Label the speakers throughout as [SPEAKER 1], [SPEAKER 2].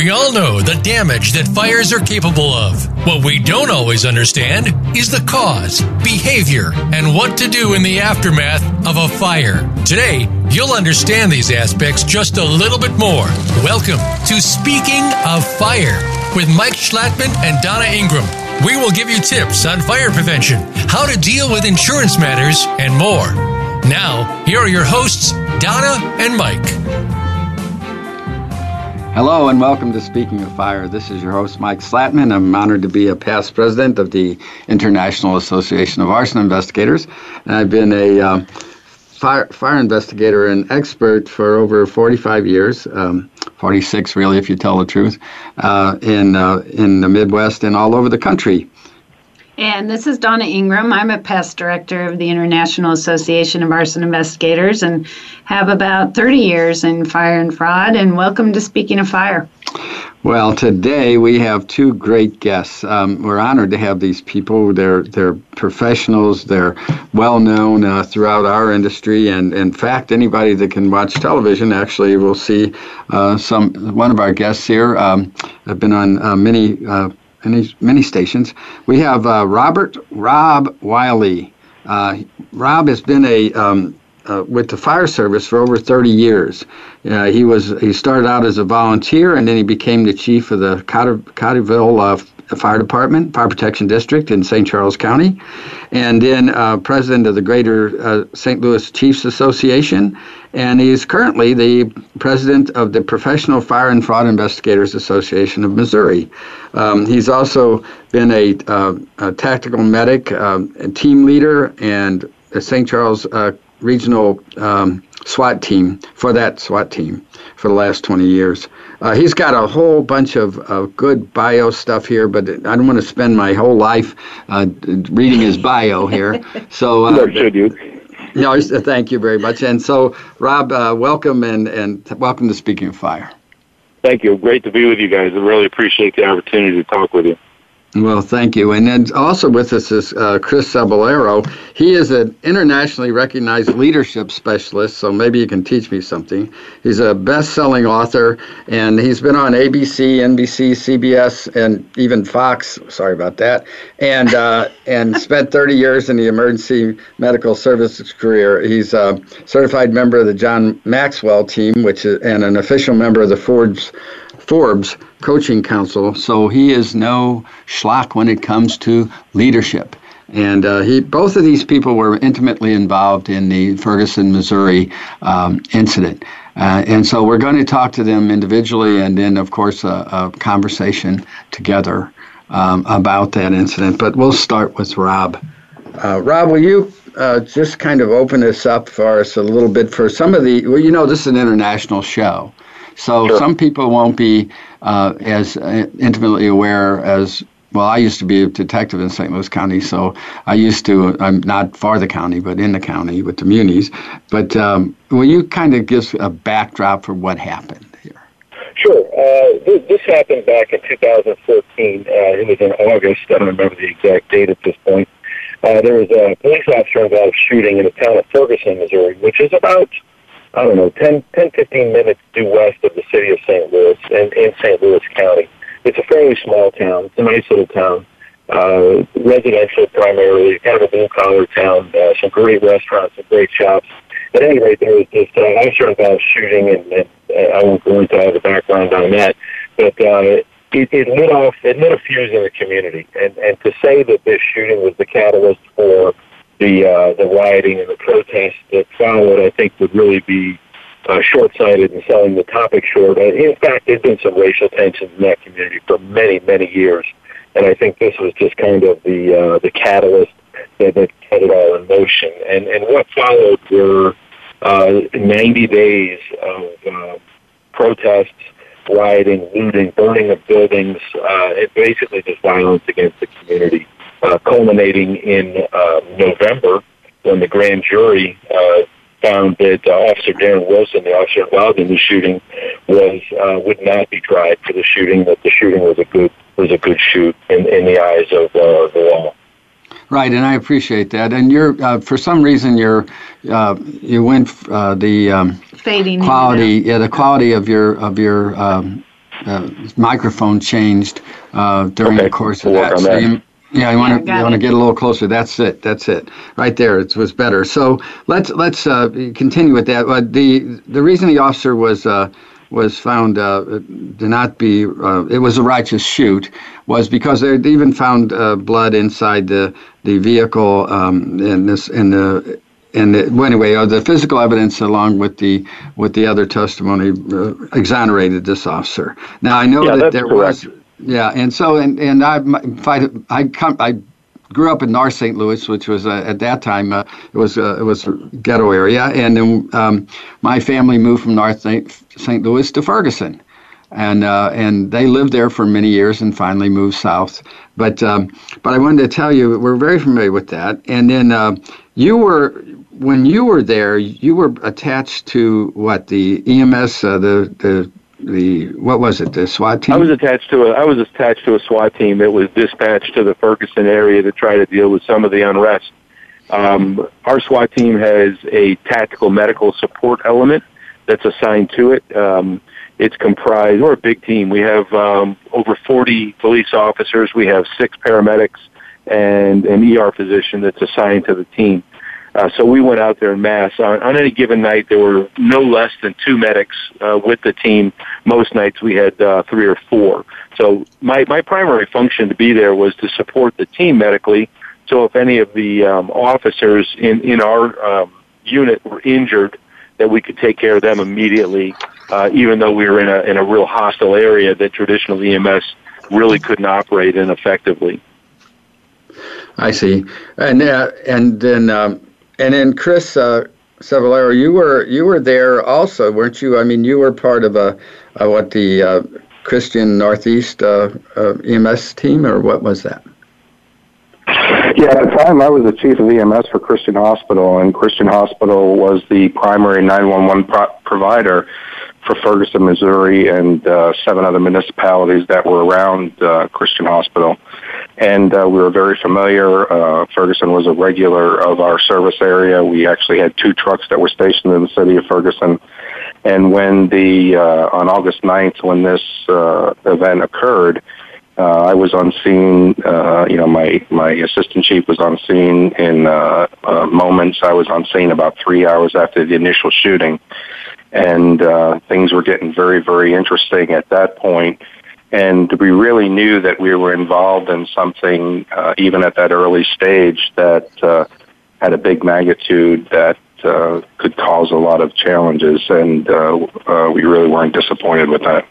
[SPEAKER 1] We all know the damage that fires are capable of. What we don't always understand is the cause, behavior, and what to do in the aftermath of a fire. Today, you'll understand these aspects just a little bit more. Welcome to Speaking of Fire with Mike Schlattman and Donna Ingram. We will give you tips on fire prevention, how to deal with insurance matters, and more. Now, here are your hosts, Donna and Mike.
[SPEAKER 2] Hello and welcome to Speaking of Fire. This is your host, Mike Schlattman. I'm honored to be a past president of the International Association of Arson Investigators. And I've been a um, fire, fire investigator and expert for over 45 years, um, 46 really, if you tell the truth, uh, in, uh, in the Midwest and all over the country.
[SPEAKER 3] And this is Donna Ingram. I'm a past director of the International Association of Arson Investigators and have about 30 years in fire and fraud. And welcome to Speaking of Fire.
[SPEAKER 2] Well, today we have two great guests. Um, we're honored to have these people. They're they're professionals. They're well known uh, throughout our industry, and in fact, anybody that can watch television actually will see uh, some. One of our guests here um, have been on uh, many uh, many, many stations. We have uh, Robert Rob Wiley. Uh, Rob has been a um, uh, with the fire service for over 30 years. Uh, he was he started out as a volunteer and then he became the chief of the Cotter, Cottleville uh, Fire Department, Fire Protection District in St. Charles County, and then uh, president of the Greater uh, St. Louis Chiefs Association, and he's currently the president of the Professional Fire and Fraud Investigators Association of Missouri. Um, he's also been a, uh, a tactical medic, um, team leader, and St. Charles uh, Regional um, SWAT team for that SWAT team for the last 20 years. Uh, he's got a whole bunch of, of good bio stuff here, but I don't want to spend my whole life uh, reading his bio here. So,
[SPEAKER 4] uh, should you?
[SPEAKER 2] No, thank you very much. And so, Rob, uh, welcome and, and welcome to Speaking of Fire.
[SPEAKER 4] Thank you. Great to be with you guys. I really appreciate the opportunity to talk with you.
[SPEAKER 2] Well, thank you. And then also with us is uh, Chris Cebollero. He is an internationally recognized leadership specialist, so maybe you can teach me something. He's a best selling author, and he's been on ABC, NBC, CBS, and even Fox. Sorry about that. And, uh, and spent 30 years in the emergency medical services career. He's a certified member of the John Maxwell team, which is, and an official member of the Forbes Forbes Coaching Council, so he is no schlock when it comes to leadership. And uh, he, both of these people were intimately involved in the Ferguson, Missouri um, incident. Uh, and so we're going to talk to them individually and then, of course, a, a conversation together um, about that incident. But we'll start with Rob. Uh, Rob, will you uh, just kind of open this up for us a little bit for some of the, well, you know, this is an international show. So sure. some people won't be uh, as uh, intimately aware as well, I used to be a detective in St. Louis County, so I used to, I'm not for the county, but in the county with the munis. But um, will you kind of give a backdrop for what happened here?
[SPEAKER 4] Sure. Uh, this, this, happened back in 2014. Uh, it was in August. I don't remember the exact date at this point. Uh, there was a police officer involved shooting in the town of Ferguson, Missouri, which is about I don't know, 10, 10 15 minutes due west of the city of St. Louis and in St. Louis County. It's a fairly small town. It's a nice little town. Uh, residential primarily, kind of a blue collar town. Uh, some great restaurants, some great shops. At any rate, there was this uh, officer involved shooting, and, and uh, I won't go into all the background on that, but uh, it, it lit off, it lit a fuse in the community. And, and to say that this shooting was the catalyst for the uh, the rioting and the protests that followed, I think, would really be uh, short-sighted and selling the topic short. In fact, there's been some racial tensions in that community for many, many years, and I think this was just kind of the uh, the catalyst that, that set it all in motion. And and what followed were uh, 90 days of uh, protests, rioting, looting, burning of buildings, uh, and basically just violence against the community uh, culminating in uh, November when the grand jury uh, found that uh, Officer Darren Wilson, the officer involved in the shooting, was uh, would not be tried for the shooting. That the shooting was a good was a good shoot in, in the eyes of uh, the law.
[SPEAKER 2] Right, and I appreciate that. And you're uh, for some reason you're uh, you went uh, the um,
[SPEAKER 3] fading
[SPEAKER 2] quality, yeah, the quality of your of your um, uh, microphone changed uh, during okay. the course of we'll that. So you, yeah, you want to you want to get a little closer. That's it. That's it. Right there. It was better. So let's let's uh, continue with that. Uh, the the reason the officer was uh, was found uh, to not be uh, it was a righteous shoot was because they even found uh, blood inside the the vehicle um, in this in the and the, well, anyway, uh, the physical evidence, along with the with the other testimony, uh, exonerated this officer. Now I know
[SPEAKER 4] yeah,
[SPEAKER 2] that there
[SPEAKER 4] correct.
[SPEAKER 2] was yeah, and so and and I I I come I grew up in North St. Louis, which was uh, at that time uh, it was uh, it was a ghetto area, and then um, my family moved from North St. Louis to Ferguson, and uh, and they lived there for many years and finally moved south. But um, but I wanted to tell you we're very familiar with that, and then uh, you were when you were there, you were attached to what the EMS, uh, the the the what was it the SWAT team?
[SPEAKER 4] I was attached to a I was attached to a SWAT team that was dispatched to the Ferguson area to try to deal with some of the unrest. Um, our SWAT team has a tactical medical support element that's assigned to it. Um, it's comprised. We're a big team. We have um, over 40 police officers. We have six paramedics and an ER physician that's assigned to the team. Uh, so we went out there in mass. On, on any given night, there were no less than two medics uh, with the team. Most nights we had uh, three or four. So my, my primary function to be there was to support the team medically. So if any of the um, officers in, in our um, unit were injured, that we could take care of them immediately, uh, even though we were in a, in a real hostile area that traditional EMS really couldn't operate in effectively.
[SPEAKER 2] I see. And, uh, and then, um and then Chris uh, Cebollero, you were you were there also, weren't you? I mean, you were part of a, a what the uh, Christian Northeast uh, uh EMS team, or what was that?
[SPEAKER 5] Yeah, at the time I was the chief of EMS for Christian Hospital, and Christian Hospital was the primary 911 pro- provider for Ferguson, Missouri, and uh, seven other municipalities that were around uh, Christian Hospital. And uh, we were very familiar. Uh, Ferguson was a regular of our service area. We actually had two trucks that were stationed in the city of Ferguson. And when the uh, on August 9th, when this uh, event occurred, uh, I was on scene. Uh, you know, my my assistant chief was on scene in uh, uh, moments. I was on scene about three hours after the initial shooting, and uh, things were getting very, very interesting at that point. And we really knew that we were involved in something, uh, even at that early stage, that uh, had a big magnitude that uh, could cause a lot of challenges, and uh, uh, we really weren't disappointed with that.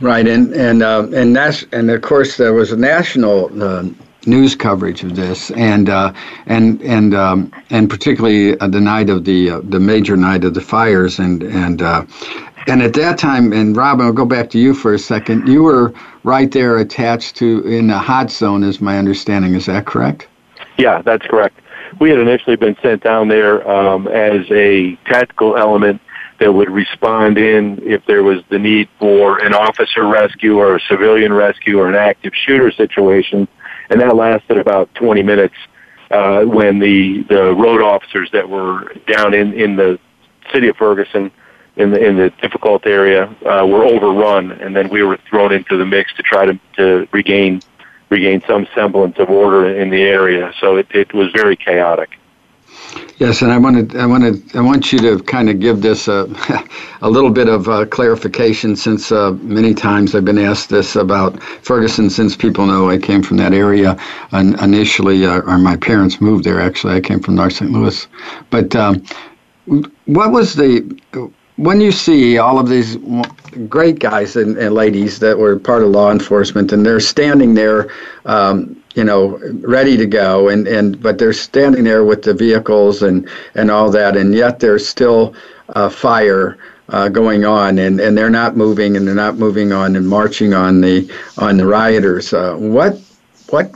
[SPEAKER 2] Right, and and uh, and that's and of course there was a national uh, news coverage of this, and uh, and and um, and particularly uh, the night of the uh, the major night of the fires, and and uh, and at that time, and Robin, I'll go back to you for a second. You were right there attached to in the hot zone, is my understanding. Is that correct?
[SPEAKER 4] Yeah, that's correct. We had initially been sent down there um, as a tactical element that would respond in if there was the need for an officer rescue or a civilian rescue or an active shooter situation and that lasted about 20 minutes uh, when the the road officers that were down in in the city of Ferguson in the in the difficult area uh, were overrun, and then we were thrown into the mix to try to to regain regain some semblance of order in the area. So it, it was very chaotic.
[SPEAKER 2] Yes, and I wanted, I wanted, I want you to kind of give this a, a little bit of uh, clarification, since uh, many times I've been asked this about Ferguson. Since people know I came from that area, and initially, uh, or my parents moved there. Actually, I came from North St. Louis. But um, what was the when you see all of these great guys and, and, ladies that were part of law enforcement, and they're standing there, um, you know, ready to go, and, and but they're standing there with the vehicles and, and all that, and yet there's still uh, fire uh, going on, and, and they're not moving, and they're not moving on and marching on the on the rioters. Uh, what what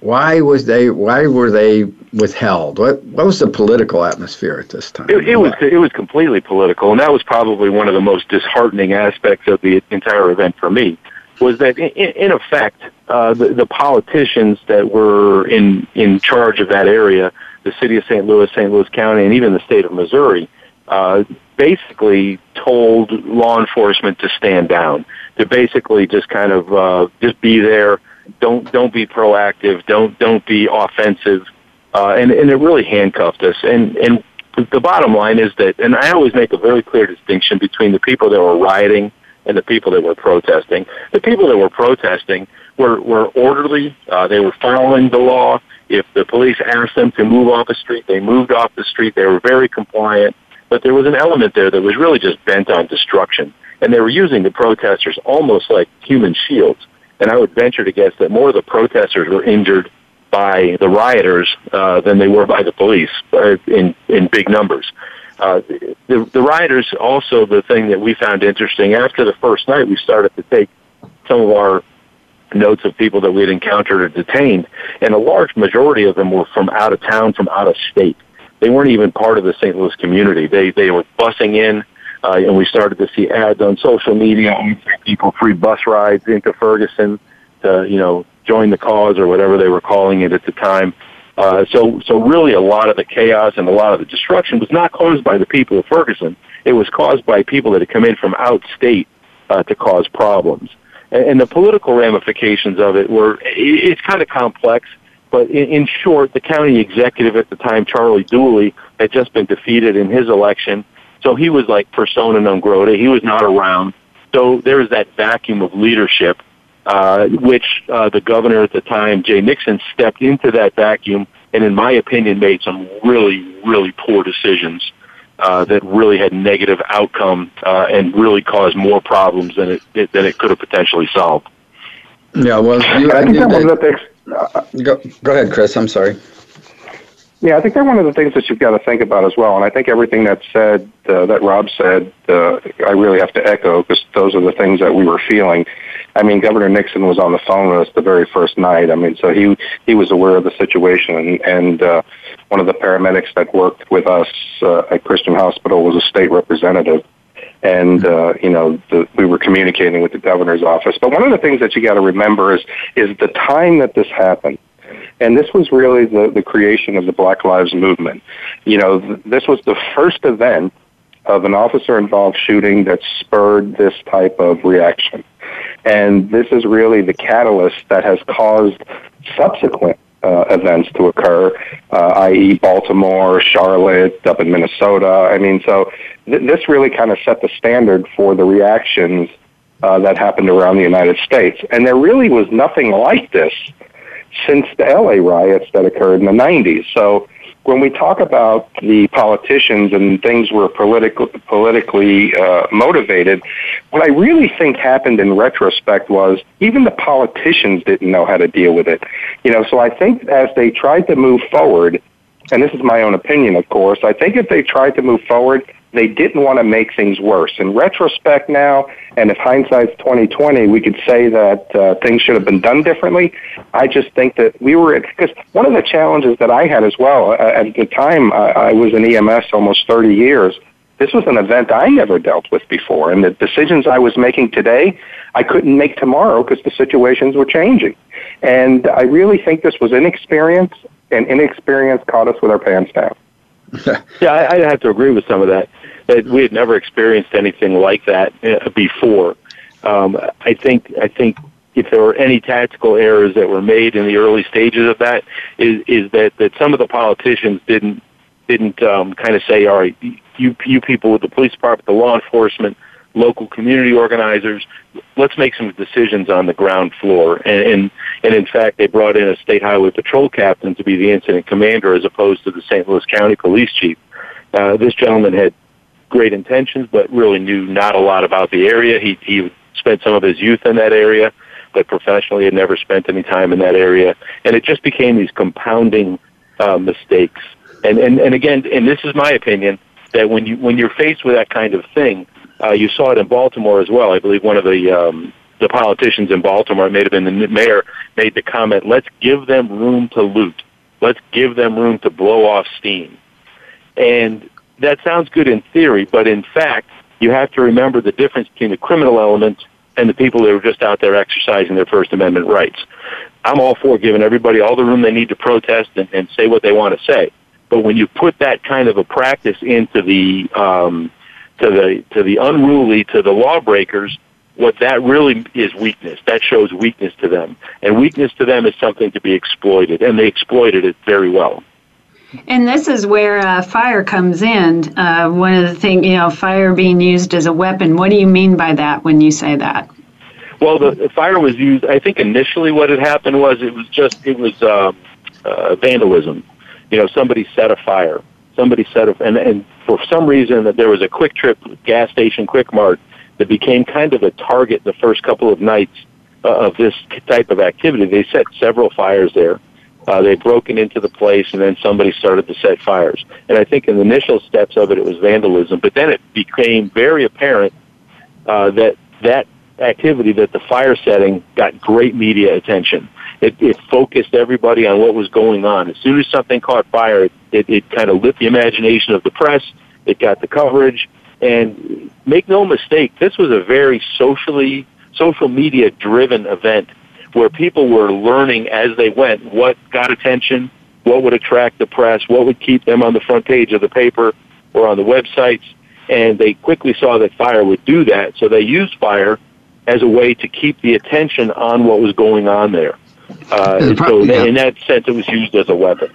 [SPEAKER 2] why was they why were they withheld? What what was the political atmosphere at this time?
[SPEAKER 4] It, it was it was completely political. And that was probably one of the most disheartening aspects of the entire event for me was that in, in effect uh, the, the politicians that were in in charge of that area the city of St. Louis St. Louis County and even the state of Missouri
[SPEAKER 5] uh, basically told law enforcement to stand down, to basically just kind of uh, just be there. Don't don't be proactive. Don't don't be offensive. Uh, and and it really handcuffed us. And and the bottom line is that, and I always make a very clear distinction between the people that were rioting and the people that were protesting. The people that were protesting were were orderly. Uh, they were following the law. If the police asked them to move off the street, they moved off the street. They were very compliant. But there was an element there that was really just bent on destruction. And they were using the protesters almost like human shields. And I would venture to guess that more of the protesters were injured by the rioters uh, than they were by the police uh, in in big numbers. Uh, the, the rioters also the thing that we found interesting after the first night we started to take some of our notes of people that we had encountered or detained, and a large majority of them were from out of town, from out of state. They weren't even part of the St. Louis community. They they were busing in, uh, and we started to see ads on social media offering people free bus rides into Ferguson to you know join the cause or whatever they were calling it at the time. Uh, so so really, a lot of the chaos and a lot of the destruction was not caused by the people of Ferguson. It was caused by people that had come in from out state uh, to cause problems and the political ramifications of it were it's kind of complex. But in, in short, the county executive at the time, Charlie Dooley, had just been defeated in his election, so he was like persona non grata. He was not around. So there was that vacuum of leadership, uh, which uh, the governor at the time, Jay Nixon, stepped into that vacuum, and in my opinion, made some really, really poor decisions uh, that really had negative outcome uh, and really caused more problems than it, it than it could have potentially solved.
[SPEAKER 2] Yeah, well, you, I think that one of the things. Go, go ahead, Chris. I'm sorry.
[SPEAKER 5] Yeah, I think they're one of the things that you've got to think about as well. And I think everything that said, uh, that Rob said, uh, I really have to echo because those are the things that we were feeling. I mean, Governor Nixon was on the phone with us the very first night. I mean, so he he was aware of the situation, and, uh, one of the paramedics that worked with us uh, at Christian Hospital was a state representative, and uh, you know the, we were communicating with the governor's office. But one of the things that you got to remember is is the time that this happened. And this was really the, the creation of the Black Lives Movement. You know, th- this was the first event of an officer involved shooting that spurred this type of reaction. And this is really the catalyst that has caused subsequent uh, events to occur, uh, i.e., Baltimore, Charlotte, up in Minnesota. I mean, so th- this really kind of set the standard for the reactions uh, that happened around the United States. And there really was nothing like this since the LA riots that occurred in the 90s. So when we talk about the politicians and things were political, politically uh, motivated, what I really think happened in retrospect was even the politicians didn't know how to deal with it. You know, so I think as they tried to move forward, and this is my own opinion, of course, I think if they tried to move forward, they didn't want to make things worse. In retrospect now, and if hindsight's 2020, we could say that uh, things should have been done differently. I just think that we were, because one of the challenges that I had as well, uh, at the time I, I was in EMS almost 30 years, this was an event I never dealt with before. And the decisions I was making today, I couldn't make tomorrow because the situations were changing. And I really think this was inexperience, and inexperience caught us with our pants down.
[SPEAKER 4] yeah, I, I have to agree with some of that. That we had never experienced anything like that uh, before. Um, I think I think if there were any tactical errors that were made in the early stages of that, is is that that some of the politicians didn't didn't um, kind of say, all right, you you people with the police department, the law enforcement, local community organizers, let's make some decisions on the ground floor. And, and, and in fact, they brought in a state highway patrol captain to be the incident commander as opposed to the St. Louis County police chief. Uh, this gentleman had great intentions, but really knew not a lot about the area. He, he spent some of his youth in that area, but professionally had never spent any time in that area. And it just became these compounding uh, mistakes. And, and, and again, and this is my opinion, that when you when you're faced with that kind of thing, uh, you saw it in Baltimore as well. I believe one of the um, the politicians in Baltimore, it may have been the mayor, made the comment, "Let's give them room to loot. Let's give them room to blow off steam." And that sounds good in theory, but in fact, you have to remember the difference between the criminal element and the people that are just out there exercising their First Amendment rights. I'm all for giving everybody all the room they need to protest and, and say what they want to say. But when you put that kind of a practice into the um, to the to the unruly, to the lawbreakers, what that really is weakness. That shows weakness to them, and weakness to them is something to be exploited, and they exploited it very well.
[SPEAKER 3] And this is where uh, fire comes in. Uh, one of the things, you know, fire being used as a weapon. What do you mean by that when you say that?
[SPEAKER 4] Well, the, the fire was used. I think initially what had happened was it was just it was um, uh, vandalism. You know, somebody set a fire. Somebody set a and and for some reason that there was a QuikTrip gas station, Quick Mart, that became kind of a target the first couple of nights uh, of this type of activity. They set several fires there. Uh, they'd broken into the place, and then somebody started to set fires. And I think in the initial steps of it, it was vandalism. But then it became very apparent uh, that that activity, that the fire setting, got great media attention. It, it focused everybody on what was going on. As soon as something caught fire, it, it, it kind of lit the imagination of the press. It got the coverage, and make no mistake, this was a very socially, social media driven event where people were learning as they went what got attention, what would attract the press, what would keep them on the front page of the paper or on the websites. And they quickly saw that fire would do that. So they used fire as a way to keep the attention on what was going on there. Uh, so yeah. in that sense, it was used as a weapon.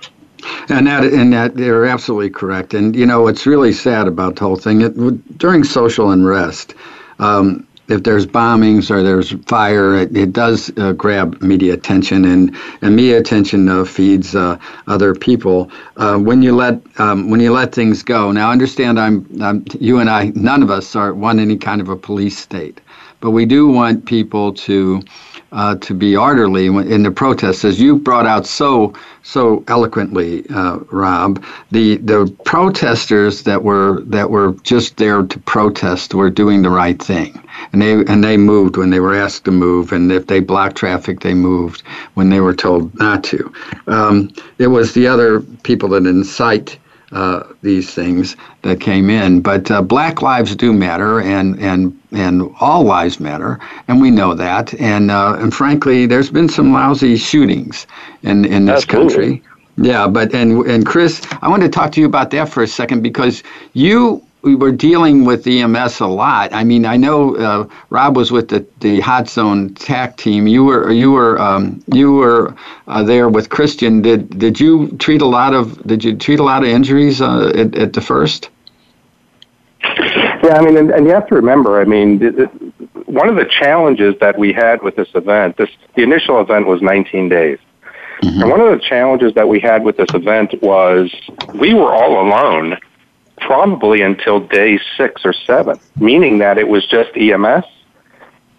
[SPEAKER 2] And that, and that, they're absolutely correct. And you know, what's really sad about the whole thing, it, during social unrest, um, if there's bombings or there's fire, it, it does uh, grab media attention, and, and media attention uh, feeds uh, other people. Uh, when you let um, when you let things go, now understand, I'm, I'm you and I, none of us are want any kind of a police state, but we do want people to uh, to be orderly in the protests, as you brought out so so eloquently, uh, Rob. The the protesters that were that were just there to protest were doing the right thing, and they and they moved when they were asked to move, and if they blocked traffic, they moved when they were told not to. Um, it was the other people that incite uh, these things that came in. But uh, black lives do matter, and and and all lives matter, and we know that. And uh, and frankly, there's been some lousy shootings in in this Absolutely. country. Yeah, but and and Chris, I want to talk to you about that for a second because you we were dealing with EMS a lot. I mean, I know uh, Rob was with the, the Hot Zone TAC team. You were you were um, you were uh, there with Christian. Did did you treat a lot of did you treat a lot of injuries uh, at, at the first?
[SPEAKER 5] Yeah, I mean, and, and you have to remember. I mean, one of the challenges that we had with this event, this the initial event was 19 days. Mm-hmm. And one of the challenges that we had with this event was we were all alone probably until day six or seven, meaning that it was just EMS.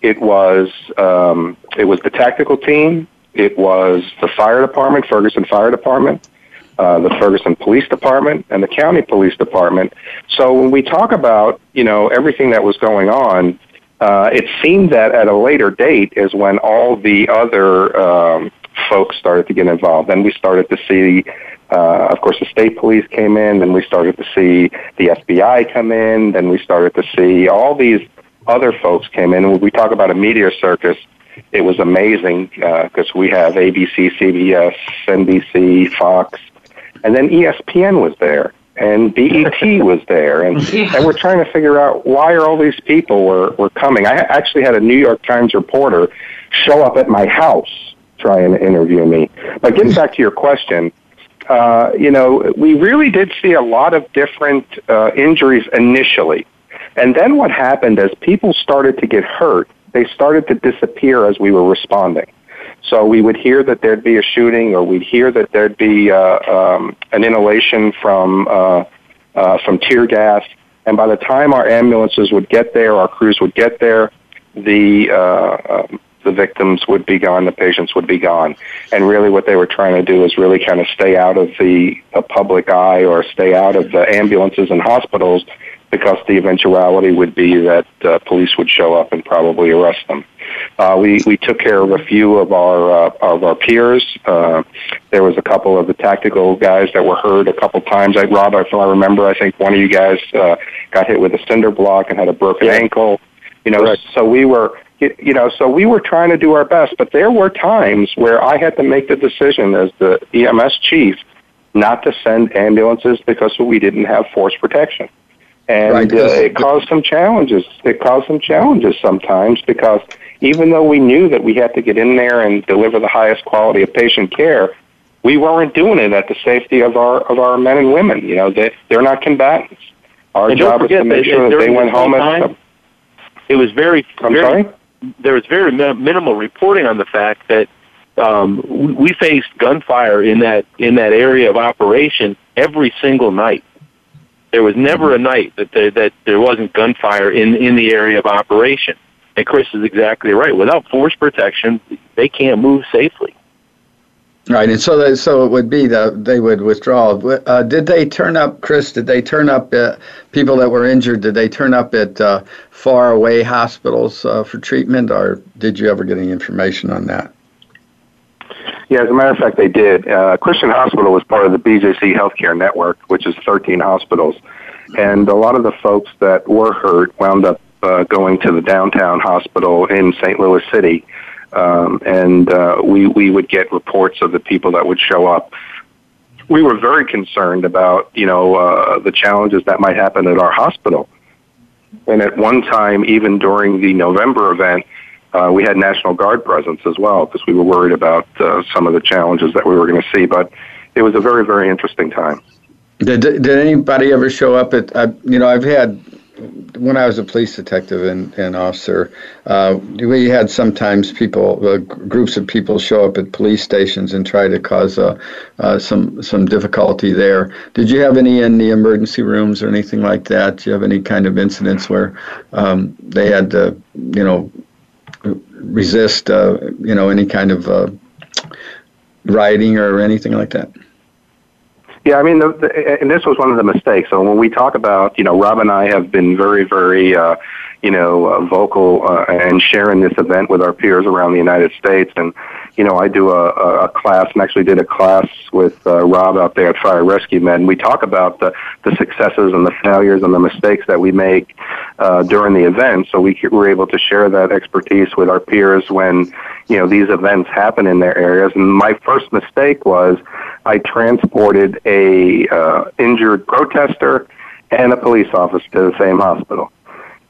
[SPEAKER 5] It was um, it was the tactical team. It was the fire department, Ferguson Fire Department, uh, the Ferguson Police Department, and the County Police Department. So when we talk about you know everything that was going on, uh, it seemed that at a later date is when all the other um, folks started to get involved. Then we started to see uh, of course, the state police came in, then we started to see the FBI come in, then we started to see all these other folks came in. When we talk about a media circus, it was amazing because uh, we have ABC, CBS, NBC, Fox, and then ESPN was there, and BET was there, and yeah. and we're trying to figure out why are all these people were were coming. I actually had a New York Times reporter show up at my house trying to interview me. But getting back to your question uh, you know, we really did see a lot of different uh, injuries initially. And then what happened as people started to get hurt, they started to disappear as we were responding. So we would hear that there'd be a shooting, or we'd hear that there'd be uh, um, an inhalation from uh, uh, from tear gas. And by the time our ambulances would get there, our crews would get there, the uh, um, the victims would be gone, the patients would be gone. And really what they were trying to do is really kind of stay out of the, the public eye or stay out of the ambulances and hospitals because the eventuality would be that uh, police would show up and probably arrest them. Uh, we we took care of a few of our uh, of our peers. Uh, there was a couple of the tactical guys that were hurt a couple times. I Rob, if I remember, I think one of you guys uh, got hit with a cinder block and had a broken yeah. ankle. You know, so we were you know, so we were trying to do our best, but there were times where I had to make the decision as the EMS chief not to send ambulances because we didn't have force protection. And
[SPEAKER 2] Right,
[SPEAKER 5] uh, it caused some challenges. It caused some challenges sometimes because even though we knew that we had to get in there and deliver the highest quality of patient care, we weren't doing it at the safety of our of our men and women. You know, they they're not combatants. Our
[SPEAKER 4] And
[SPEAKER 5] job is to make sure that they went home
[SPEAKER 4] time,
[SPEAKER 5] at.
[SPEAKER 4] It was very,
[SPEAKER 5] I'm
[SPEAKER 4] very
[SPEAKER 5] sorry.
[SPEAKER 4] There was very mi- minimal reporting on the fact that um, we faced gunfire in that in that area of operation every single night. There was never a night that there, that there wasn't gunfire in in the area of operation. And Chris is exactly right. Without force protection, they can't move safely.
[SPEAKER 2] Right, and so so it would be that they would withdraw. Uh, did they turn up, Chris? Did they turn up uh, people that were injured? Did they turn up at uh, far away hospitals uh, for treatment, or did you ever get any information on that?
[SPEAKER 5] Yeah, as a matter of fact, they did. Uh, Christian Hospital was part of the BJC Healthcare Network, which is 13 hospitals. And a lot of the folks that were hurt wound up going to the downtown hospital in St. Louis City. Um, and uh, we, we would get reports of the people that would show up. We were very concerned about, you know, uh, the challenges that might happen at our hospital. And at one time, even during the November event, uh, we had National Guard presence as well because we were worried about uh, some of the challenges that we were going to see. But it was a very, very interesting time.
[SPEAKER 2] Did did anybody ever show up at? Uh, you know, I've had when I was a police detective and, and officer, uh, we had sometimes people, uh, groups of people show up at police stations and try to cause uh, uh, some some difficulty there. Did you have any in the emergency rooms or anything like that? Do you have any kind of incidents where um, they had to, you know, resist, uh, you know, any kind of uh, rioting or anything like that?
[SPEAKER 5] Yeah, I mean, the, the, and this was one of the mistakes. So when we talk about, you know, Rob and I have been very, very, uh, you know, uh, vocal uh, and sharing this event with our peers around the United States. And, you know, I do a, a class and actually did a class with uh, Rob out there at Fire Rescue Med. And we talk about the, the successes and the failures and the mistakes that we make uh, during the event. So we were able to share that expertise with our peers when, you know, these events happen in their areas. And my first mistake was I transported a uh, injured protester and a police officer to the same hospital.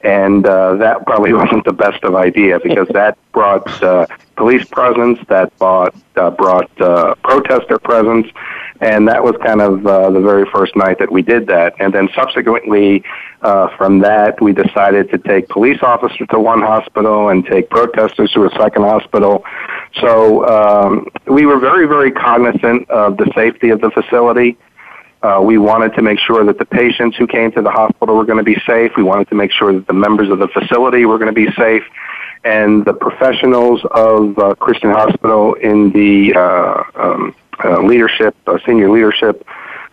[SPEAKER 5] And uh, that probably wasn't the best of idea because that brought uh, police presence, that brought, uh, brought uh, protester presence, and that was kind of uh, the very first night that we did that. And then subsequently, uh, from that, we decided to take police officers to one hospital and take protesters to a second hospital. So um, we were very, very cognizant of the safety of the facility. Uh, we wanted to make sure that the patients who came to the hospital were going to be safe. We wanted to make sure that the members of the facility were going to be safe. And the professionals of uh, Christian Hospital in the uh, um, uh, leadership, uh, senior leadership,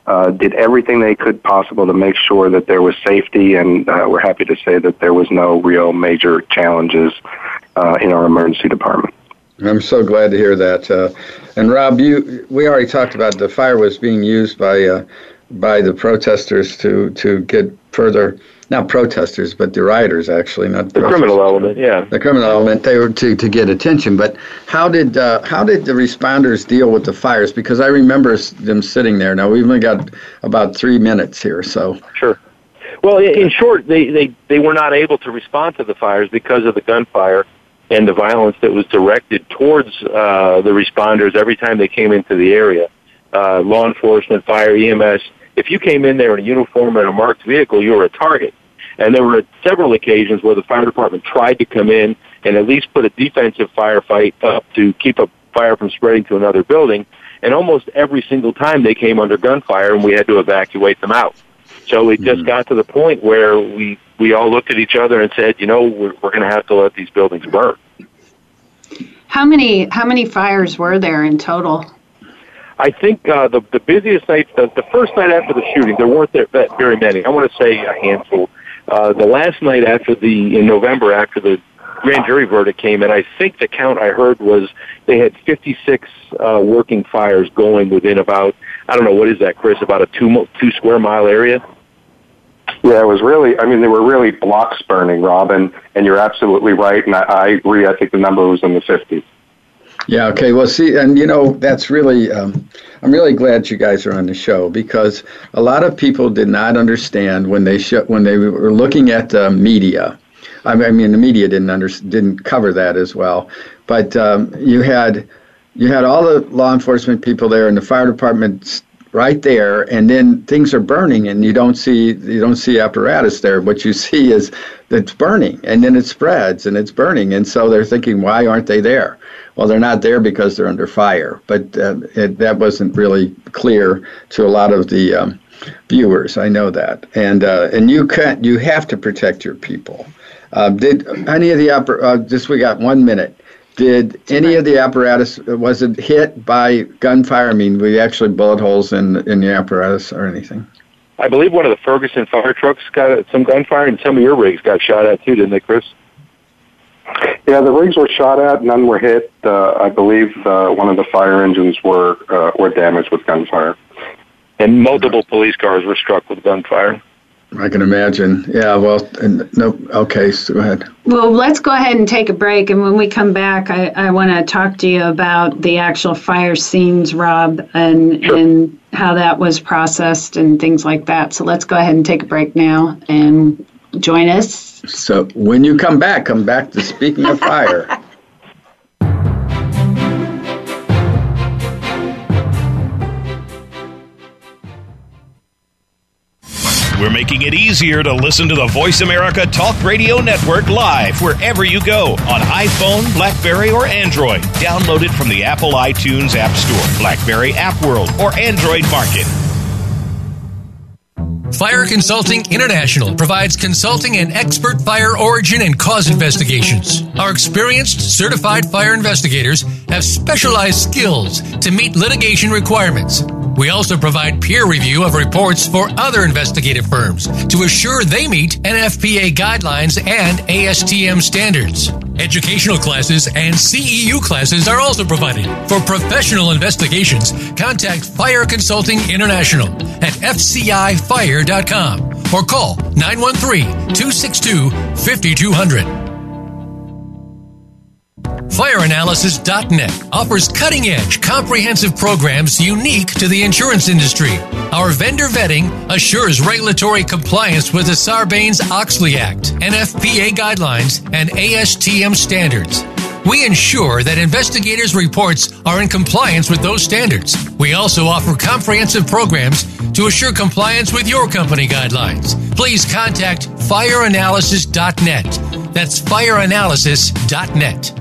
[SPEAKER 5] uh, did everything they could possible to make sure that there was safety. And we're happy to say that there was no real major challenges in our emergency department.
[SPEAKER 2] I'm so glad to hear that. Uh, and Rob, you we already talked about the fire was being used by uh, by the protesters to to get further not protesters but the rioters actually not
[SPEAKER 4] The criminal element, yeah.
[SPEAKER 2] the criminal element they were to, to get attention but how did uh, how did the responders deal with the fires because I remember them sitting there now we've only got about three minutes here so
[SPEAKER 4] Sure. Well, in in short, they, they, they were not able to respond to the fires because of the gunfire and the violence that was directed towards uh, the responders every time they came into the area. Uh, law enforcement, fire, EMS. If you came in there in a uniform and a marked vehicle, you were a target. And there were several occasions where the fire department tried to come in and at least put a defensive firefight up to keep a fire from spreading to another building. And almost every single time they came under gunfire and we had to evacuate them out. So it just got to the point where we, we all looked at each other and said, you know, we're, we're going to have to let these buildings burn.
[SPEAKER 3] How many how many fires were there in total?
[SPEAKER 4] I think uh, the the busiest night, the, the first night after the shooting, there weren't there that very many. I want to say a handful. Uh, the last night after the in November after the grand jury verdict came in, I think the count I heard was they had 56 uh, working fires going within about I don't know what is that, Chris? About a two two square mile area.
[SPEAKER 5] Yeah, it was really, I mean, there were really blocks burning, Rob, and, and you're absolutely right, and I, I agree. I think the number was in the 50s.
[SPEAKER 2] Yeah. Okay. Well, see, and you know, that's really, um, I'm really glad you guys are on the show because a lot of people did not understand when they sh- when they were looking at the media. I mean, the media didn't under- didn't cover that as well, but um, you had you had all the law enforcement people there and the fire department right there and then things are burning and you don't see you don't see apparatus there. What you see is it's burning and then it spreads and it's burning and so they're thinking why aren't they there? Well they're not there because they're under fire but uh, it, that wasn't really clear to a lot of the um, viewers. I know that. And uh, and you can't you have to protect your people. Uh, did any of the uh, just we got one minute did any of the apparatus was it hit by gunfire? I mean, were we actually bullet holes in in the apparatus or anything?
[SPEAKER 4] I believe one of the Ferguson fire trucks got some gunfire, and some of your rigs got shot at too, didn't they, Chris?
[SPEAKER 5] Yeah, the rigs were shot at, none were hit. Uh, I believe uh, one of the fire engines were uh, were damaged with gunfire,
[SPEAKER 4] and multiple police cars were struck with gunfire.
[SPEAKER 2] I can imagine. Yeah, well, no, okay, so go ahead.
[SPEAKER 3] Well, let's go ahead and take a break. And when we come back, I, I want to talk to you about the actual fire scenes, Rob, and, sure. and how that was processed and things like that. So let's go ahead and take a break now and join us.
[SPEAKER 2] So when you come back, come back to Speaking of Fire.
[SPEAKER 6] We're making it easier to listen to the Voice America Talk Radio Network live wherever you go on iPhone, Blackberry, or Android. Download it from the Apple iTunes App Store, Blackberry App World, or Android Market.
[SPEAKER 1] Fire Consulting International provides consulting and expert fire origin and cause investigations. Our experienced, certified fire investigators have specialized skills to meet litigation requirements. We also provide peer review of reports for other investigative firms to assure they meet NFPA guidelines and ASTM standards. Educational classes and CEU classes are also provided. For professional investigations, contact Fire Consulting International at fcifire.com or call 913 262 5200. FireAnalysis.net offers cutting edge, comprehensive programs unique to the insurance industry. Our vendor vetting assures regulatory compliance with the Sarbanes Oxley Act, NFPA guidelines, and ASTM standards. We ensure that investigators' reports are in compliance with those standards. We also offer comprehensive programs to assure compliance with your company guidelines. Please contact fireanalysis.net. That's fireanalysis.net.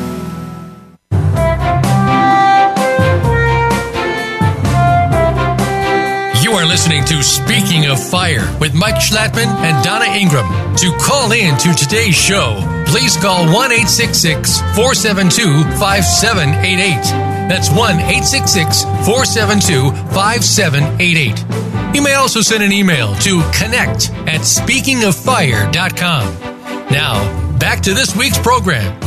[SPEAKER 1] Listening to Speaking of Fire with Mike Schlattman and Donna Ingram. To call in to today's show, please call 1 472 5788. That's 1 472 5788. You may also send an email to connect at speakingoffire.com. Now, back to this week's program.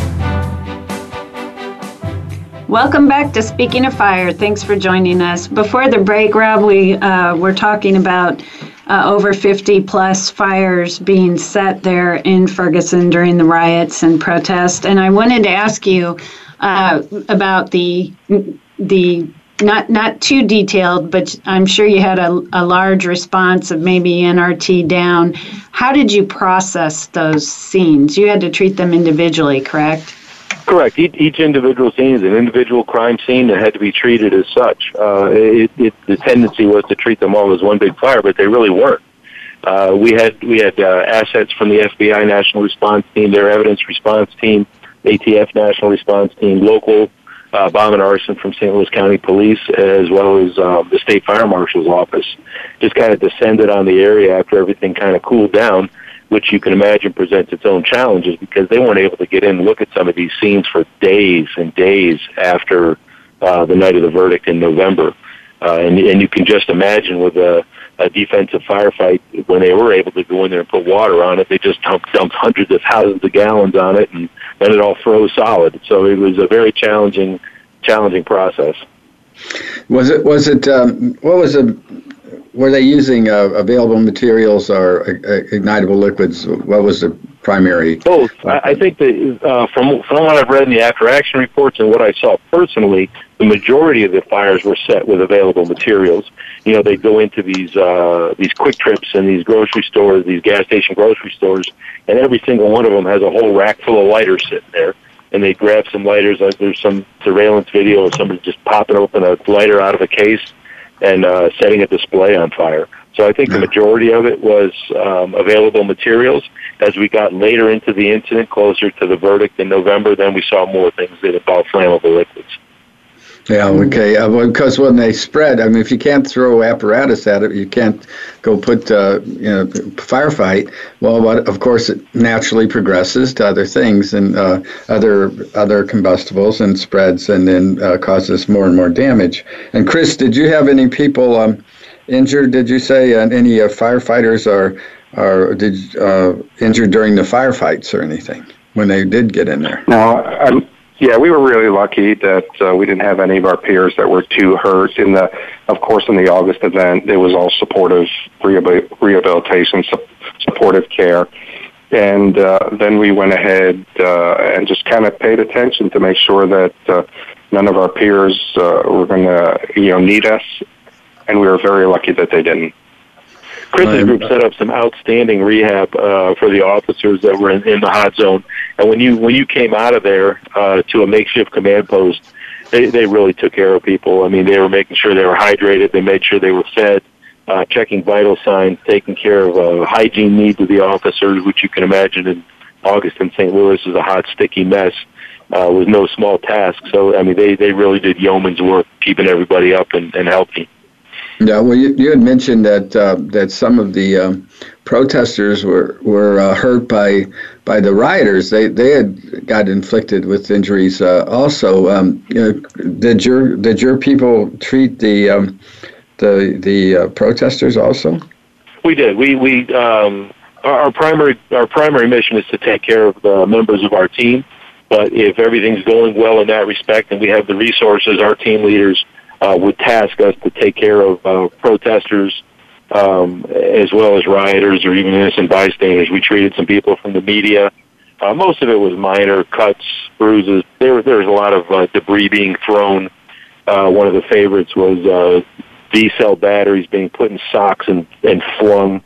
[SPEAKER 3] Welcome back to Speaking of Fire. Thanks for joining us. Before the break, Rob, we uh, were talking about uh, over 50 plus fires being set there in Ferguson during the riots and protests. And I wanted to ask you uh, about the the not not too detailed, but I'm sure you had a, a large response of maybe NRT down. How did you process those scenes? You had to treat them individually, correct?
[SPEAKER 4] Correct. Each, each individual scene is an individual crime scene that had to be treated as such. Uh, it, it, the tendency was to treat them all as one big fire, but they really weren't. Uh, we had we had uh, assets from the FBI National Response Team, their evidence response team, ATF National Response Team, local uh, bomb and arson from St. Louis County Police, as well as uh, the State Fire Marshal's office. Just kind of descended on the area after everything kind of cooled down which you can imagine presents its own challenges because they weren't able to get in and look at some of these scenes for days and days after uh, the night of the verdict in November. Uh, and, and you can just imagine with the a defensive firefight when they were able to go in there and put water on it. They just dumped, dumped hundreds of thousands of gallons on it, and then it all froze solid. So it was a very challenging, challenging process.
[SPEAKER 2] Was it? Was it? Um, what was it? Were they using uh, available materials or uh, ignitable liquids? What was the primary?
[SPEAKER 4] Both. I, I think that uh, from from what I've read in the after action reports and what I saw personally, the majority of the fires were set with available materials. You know, they go into these uh, these QuikTrips and these grocery stores, these gas station grocery stores, and every single one of them has a whole rack full of lighters sitting there. And they grab some lighters. Like there's some surveillance video of somebody just popping open a lighter out of a case and uh, setting a display on fire. So I think the majority of it was um, available materials. As we got later into the incident, closer to the verdict in November, then we saw more things that involved flammable liquids.
[SPEAKER 2] Yeah, okay. Uh, well, because when they spread, I mean, if you can't throw apparatus at it, you can't go put, uh, you know, firefight. Well, what, of course, it naturally progresses to other things and uh, other other combustibles and spreads, and then uh, causes more and more damage. And Chris, did you have any people um, injured? Did you say and any uh, firefighters are are did uh, injured during the firefights or anything when they did get in there?
[SPEAKER 5] No, I'm yeah, we were really lucky that uh, we didn't have any of our peers that were too hurt. In the, of course, in the August event, it was all supportive rehabilitation, supportive care, and uh, then we went ahead uh, and just kind of paid attention to make sure that uh, none of our peers uh, were going to, you know, need us, and we were very lucky that they didn't.
[SPEAKER 4] Chris's group set up some outstanding rehab uh, for the officers that were in, in the hot zone. And when you when you came out of there uh, to a makeshift command post, they they really took care of people. I mean, they were making sure they were hydrated. They made sure they were fed, uh, checking vital signs, taking care of uh, hygiene needs of the officers, which you can imagine in August in St. Louis is a hot, sticky mess. Uh, was no small task. So I mean, they they really did yeoman's work, keeping everybody up and, and healthy.
[SPEAKER 2] Yeah, well, you, you had mentioned that uh, that some of the um, protesters were were uh, hurt by by the rioters. They they had got inflicted with injuries uh, also. Um, you know, did your did your people treat the um, the the uh, protesters also?
[SPEAKER 4] We did. We we um, our, our primary our primary mission is to take care of the members of our team. But if everything's going well in that respect, and we have the resources, our team leaders uh, would task us to take care of uh, protesters um, as well as rioters or even innocent bystanders. We treated some people from the media. Uh, most of it was minor cuts, bruises. There, was there was a lot of uh, debris being thrown. Uh, one of the favorites was uh, D-cell batteries being put in socks and, and flung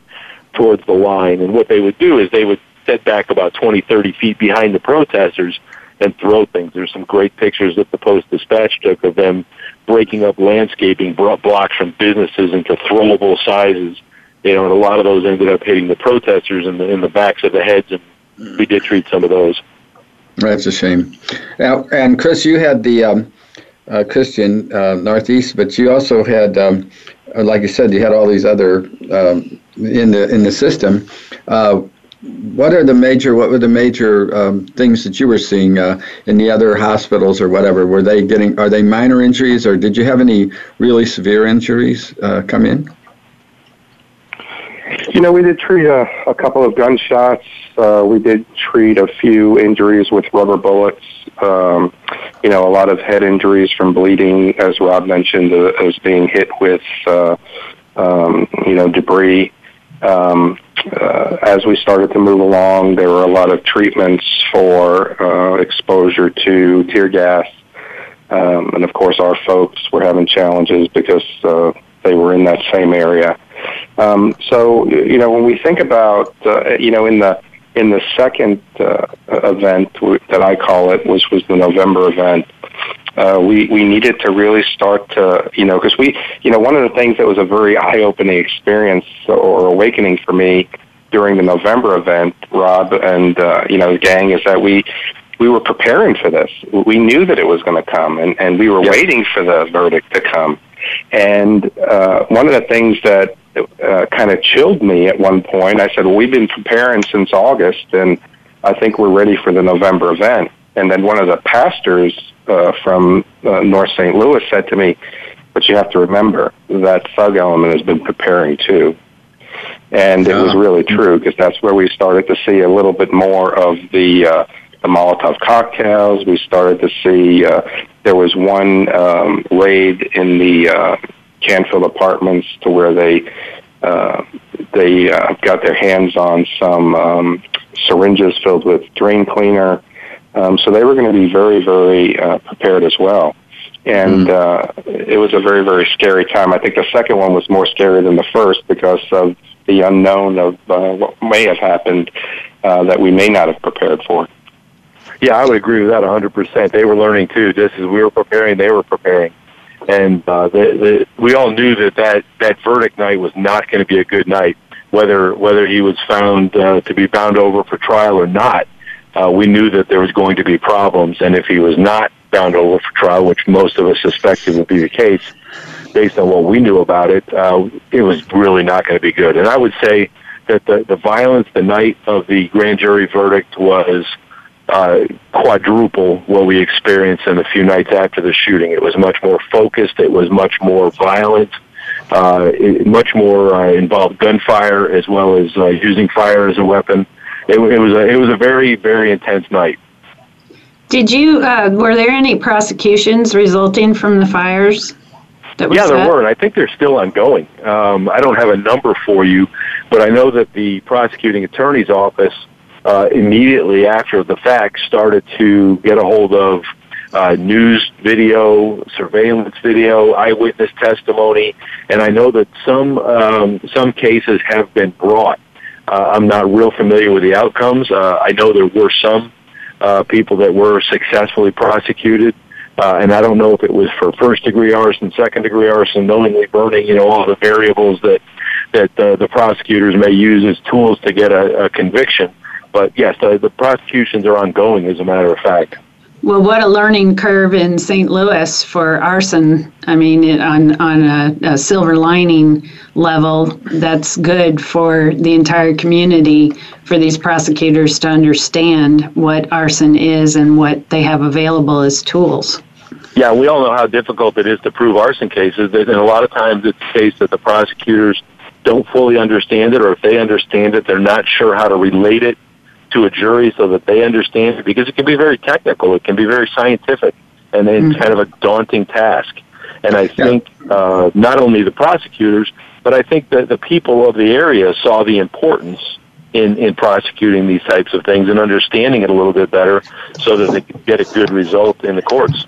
[SPEAKER 4] towards the line. And what they would do is they would set back about 20, 30 feet behind the protesters and throw things. There's some great pictures that the Post Dispatch took of them breaking up landscaping blocks from businesses into throwable sizes. You know, and a lot of those ended up hitting the protesters in the in the backs of the heads, and we did treat some of those.
[SPEAKER 2] That's a shame. Now, and Chris, you had the um, uh, Christian uh, Northeast, but you also had, um, like you said, you had all these other um, in the in the system. Uh, what are the major what were the major um, things that you were seeing uh, in the other hospitals or whatever? Were they getting are they minor injuries or did you have any really severe injuries uh, come in?
[SPEAKER 5] You know we did treat a, a couple of gunshots. Uh, we did treat a few injuries with rubber bullets. Um, you know a lot of head injuries from bleeding as rob mentioned uh, as being hit with uh, um, you know debris um, uh, as we started to move along, there were a lot of treatments for uh, exposure to tear gas. Um, and of course, our folks were having challenges because uh, they were in that same area. Um, so, you know, when we think about, uh, you know, in the in the second uh, event that I call it, which was the November event, uh, we we needed to really start to you know because we you know one of the things that was a very eye opening experience or awakening for me during the November event, Rob and uh, you know the gang is that we we were preparing for this. We knew that it was going to come, and and we were yep. waiting for the verdict to come. And uh, one of the things that uh, kind of chilled me at one point, I said, "Well, we've been preparing since August, and I think we're ready for the November event." And then one of the pastors uh, from uh, North St. Louis said to me, but you have to remember that thug element has been preparing too. And it was really true because that's where we started to see a little bit more of the uh, the Molotov cocktails. We started to see uh, there was one um, raid in the uh, Canfield apartments to where they uh, they uh, got their hands on some um, syringes filled with drain cleaner. Um, so they were going to be very, very uh, prepared as well. And mm. uh, it was a very, very scary time. I think the second one was more scary than the first because of the unknown of uh, what may have happened uh, that we may not have prepared for.
[SPEAKER 4] Yeah, I would agree with that 100%. They were learning too. Just as we were preparing, they were preparing and uh, the, the, we all knew that, that that verdict night was not going to be a good night, whether whether he was found uh, to be bound over for trial or not. Uh, we knew that there was going to be problems, and if he was not bound over for trial, which most of us suspected would be the case, based on what we knew about it, uh, it was really not going to be good. And I would say that the the violence the night of the grand jury verdict was uh, quadruple what we experienced in the few nights after the shooting. It was much more focused. It was much more violent. Uh, it much more uh, involved gunfire as well as uh, using fire as a weapon. It, it was a it was a very very intense night.
[SPEAKER 3] Did you uh, were there any prosecutions resulting from the fires?
[SPEAKER 4] That yeah, there were, and I think they're still ongoing. Um, I don't have a number for you, but I know that the prosecuting attorney's office uh, immediately after the fact started to get a hold of uh, news video, surveillance video, eyewitness testimony, and I know that some um, some cases have been brought. Uh, I'm not real familiar with the outcomes. Uh, I know there were some uh, people that were successfully prosecuted, uh, and I don't know if it was for first degree arson, second degree arson, knowingly burning, you know, all the variables that that uh, the prosecutors may use as tools to get a, a conviction. But yes, the, the prosecutions are ongoing, as a matter of fact.
[SPEAKER 3] Well, what a learning curve in St. Louis for arson. I mean, it, on on a, a, silver lining level, that's good for the entire community for these prosecutors to understand what arson is and what they have available as tools.
[SPEAKER 4] Yeah, we all know how difficult it is to prove arson cases, and a lot of times it's the case that the prosecutors don't fully understand it, or if they understand it, they're not sure how to relate it to a jury so that they understand it because it can be very technical, it can be very scientific, and it's mm-hmm. kind of a daunting task. And I think uh, not only the prosecutors, but I think that the people of the area saw the importance in, in prosecuting these types of things and understanding it a little bit better so that they could get a good result in the courts.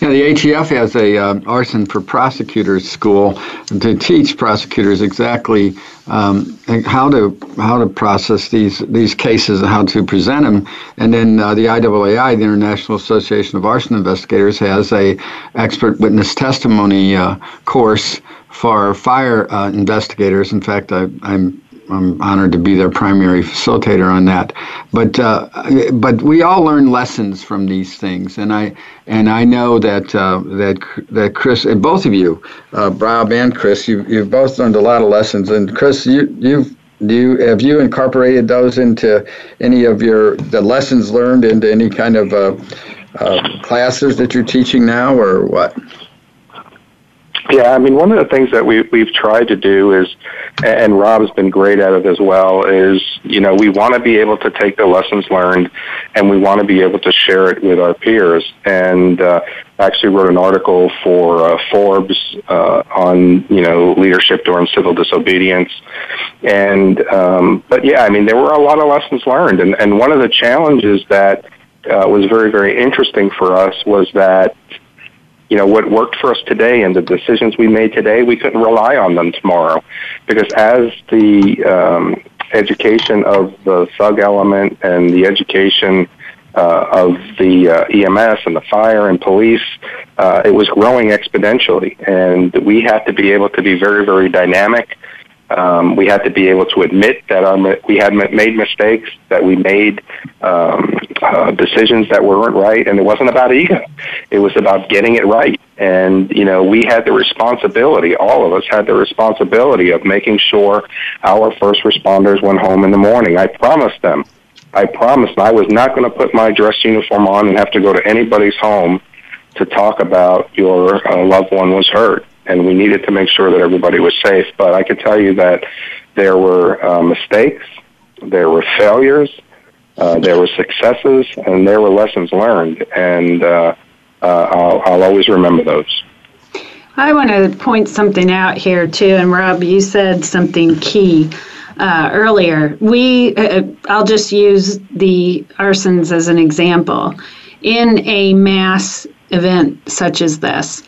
[SPEAKER 2] Yeah, the ATF has a uh, arson for prosecutors school to teach prosecutors exactly um, how to how to process these these cases and how to present them. And then uh, the IAAI, the International Association of Arson Investigators, has a expert witness testimony uh, course for fire uh, investigators. In fact, I, I'm I'm honored to be their primary facilitator on that. But uh, but we all learn lessons from these things, and I and I know that uh, that that Chris and both of you, uh, Bob and Chris, you you've both learned a lot of lessons. And Chris, you you've do you have you incorporated those into any of your the lessons learned into any kind of uh, uh, classes that you're teaching now, or what?
[SPEAKER 5] Yeah, I mean, one of the things that we we've tried to do is, and Rob's been great at it as well, is you know we want to be able to take the lessons learned, and we want to be able to share it with our peers. And uh, actually wrote an article for uh, Forbes uh, on you know leadership during civil disobedience, and um, but yeah, I mean there were a lot of lessons learned, and and one of the challenges that uh, was very very interesting for us was that you know, what worked for us today and the decisions we made today, we couldn't rely on them tomorrow. Because as the um, education of the thug element and the education uh, of the uh, EMS and the fire and police, uh, it was growing exponentially. And we had to be able to be very, very dynamic um, we had to be able to admit that our, we had made mistakes, that we made um, uh, decisions that weren't right, and it wasn't about ego. It was about getting it right. And, you know, we had the responsibility, all of us had the responsibility of making sure our first responders went home in the morning. I promised them. I promised I was not going to put my dress uniform on and have to go to anybody's home to talk about your uh, loved one was hurt, and we needed to make sure that everybody was safe. But I can tell you that there were uh, mistakes, there were failures, uh, there were successes, and there were lessons learned, and uh, uh, I'll, I'll always remember those.
[SPEAKER 3] I want to point something out here too, and Rob, you said something key uh, earlier. We, uh, I'll just use the arsons as an example. In a mass event such as this,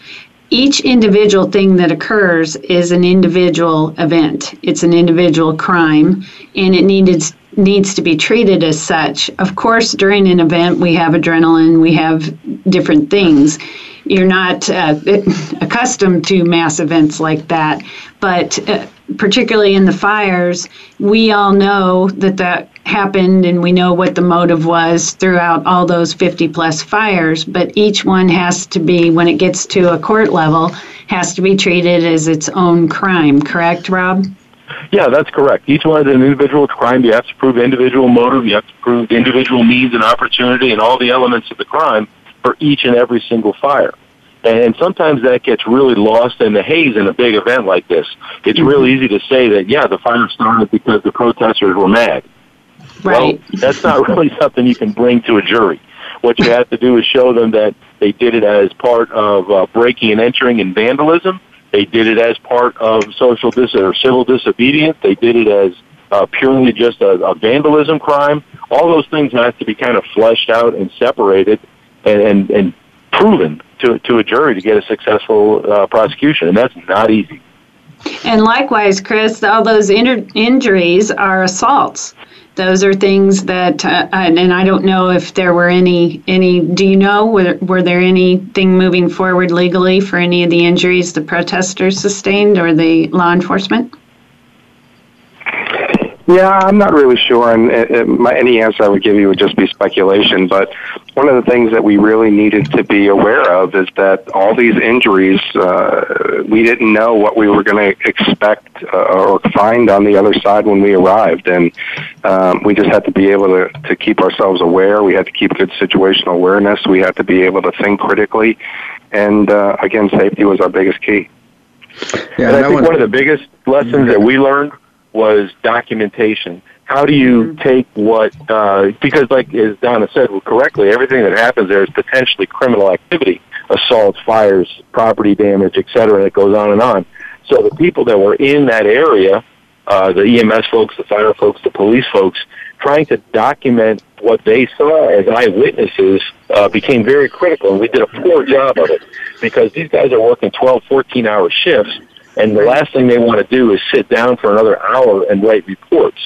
[SPEAKER 3] each individual thing that occurs is an individual event. It's an individual crime, and it needed needs to be treated as such. Of course, during an event, we have adrenaline, we have different things. You're not uh, accustomed to mass events like that, but uh, particularly in the fires, we all know that that happened and we know what the motive was throughout all those 50 plus fires, but each one has to be, when it gets to a court level, has to be treated as its own crime, correct, Rob?
[SPEAKER 4] Yeah, that's correct. Each one is an individual crime. You have to prove individual motive. You have to prove individual needs and opportunity and all the elements of the crime for each and every single fire. And sometimes that gets really lost in the haze in a big event like this. It's mm-hmm. real easy to say that, yeah, the fire started because the protesters were mad.
[SPEAKER 3] Right.
[SPEAKER 4] Well, that's not really something you can bring to a jury. What you have to do is show them that they did it as part of uh, breaking and entering and vandalism. They did it as part of social dis- or civil disobedience. They did it as uh, purely just a, a vandalism crime. All those things have to be kind of fleshed out and separated and, and, and proven to, to a jury to get a successful uh, prosecution, and that's not easy.
[SPEAKER 3] And likewise, Chris, all those inter- injuries are assaults. Those are things that, uh, and I don't know if there were any. Any? Do you know were were there anything moving forward legally for any of the injuries the protesters sustained or the law enforcement?
[SPEAKER 5] Yeah, I'm not really sure, and it, it, my, any answer I would give you would just be speculation. But one of the things that we really needed to be aware of is that all these injuries, uh, we didn't know what we were going to expect uh, or find on the other side when we arrived, and um, we just had to be able to, to keep ourselves aware. We had to keep good situational awareness. We had to be able to think critically, and uh, again, safety was our biggest key.
[SPEAKER 4] Yeah, and I think one of the biggest lessons that we learned was documentation. How do you mm-hmm. take what, uh, because like as Donna said correctly, everything that happens there is potentially criminal activity, assaults, fires, property damage, et cetera, it goes on and on. So the people that were in that area, uh, the EMS folks, the fire folks, the police folks, trying to document what they saw as eyewitnesses uh, became very critical, and we did a poor job of it because these guys are working 12, 14 hour shifts and the last thing they want to do is sit down for another hour and write reports.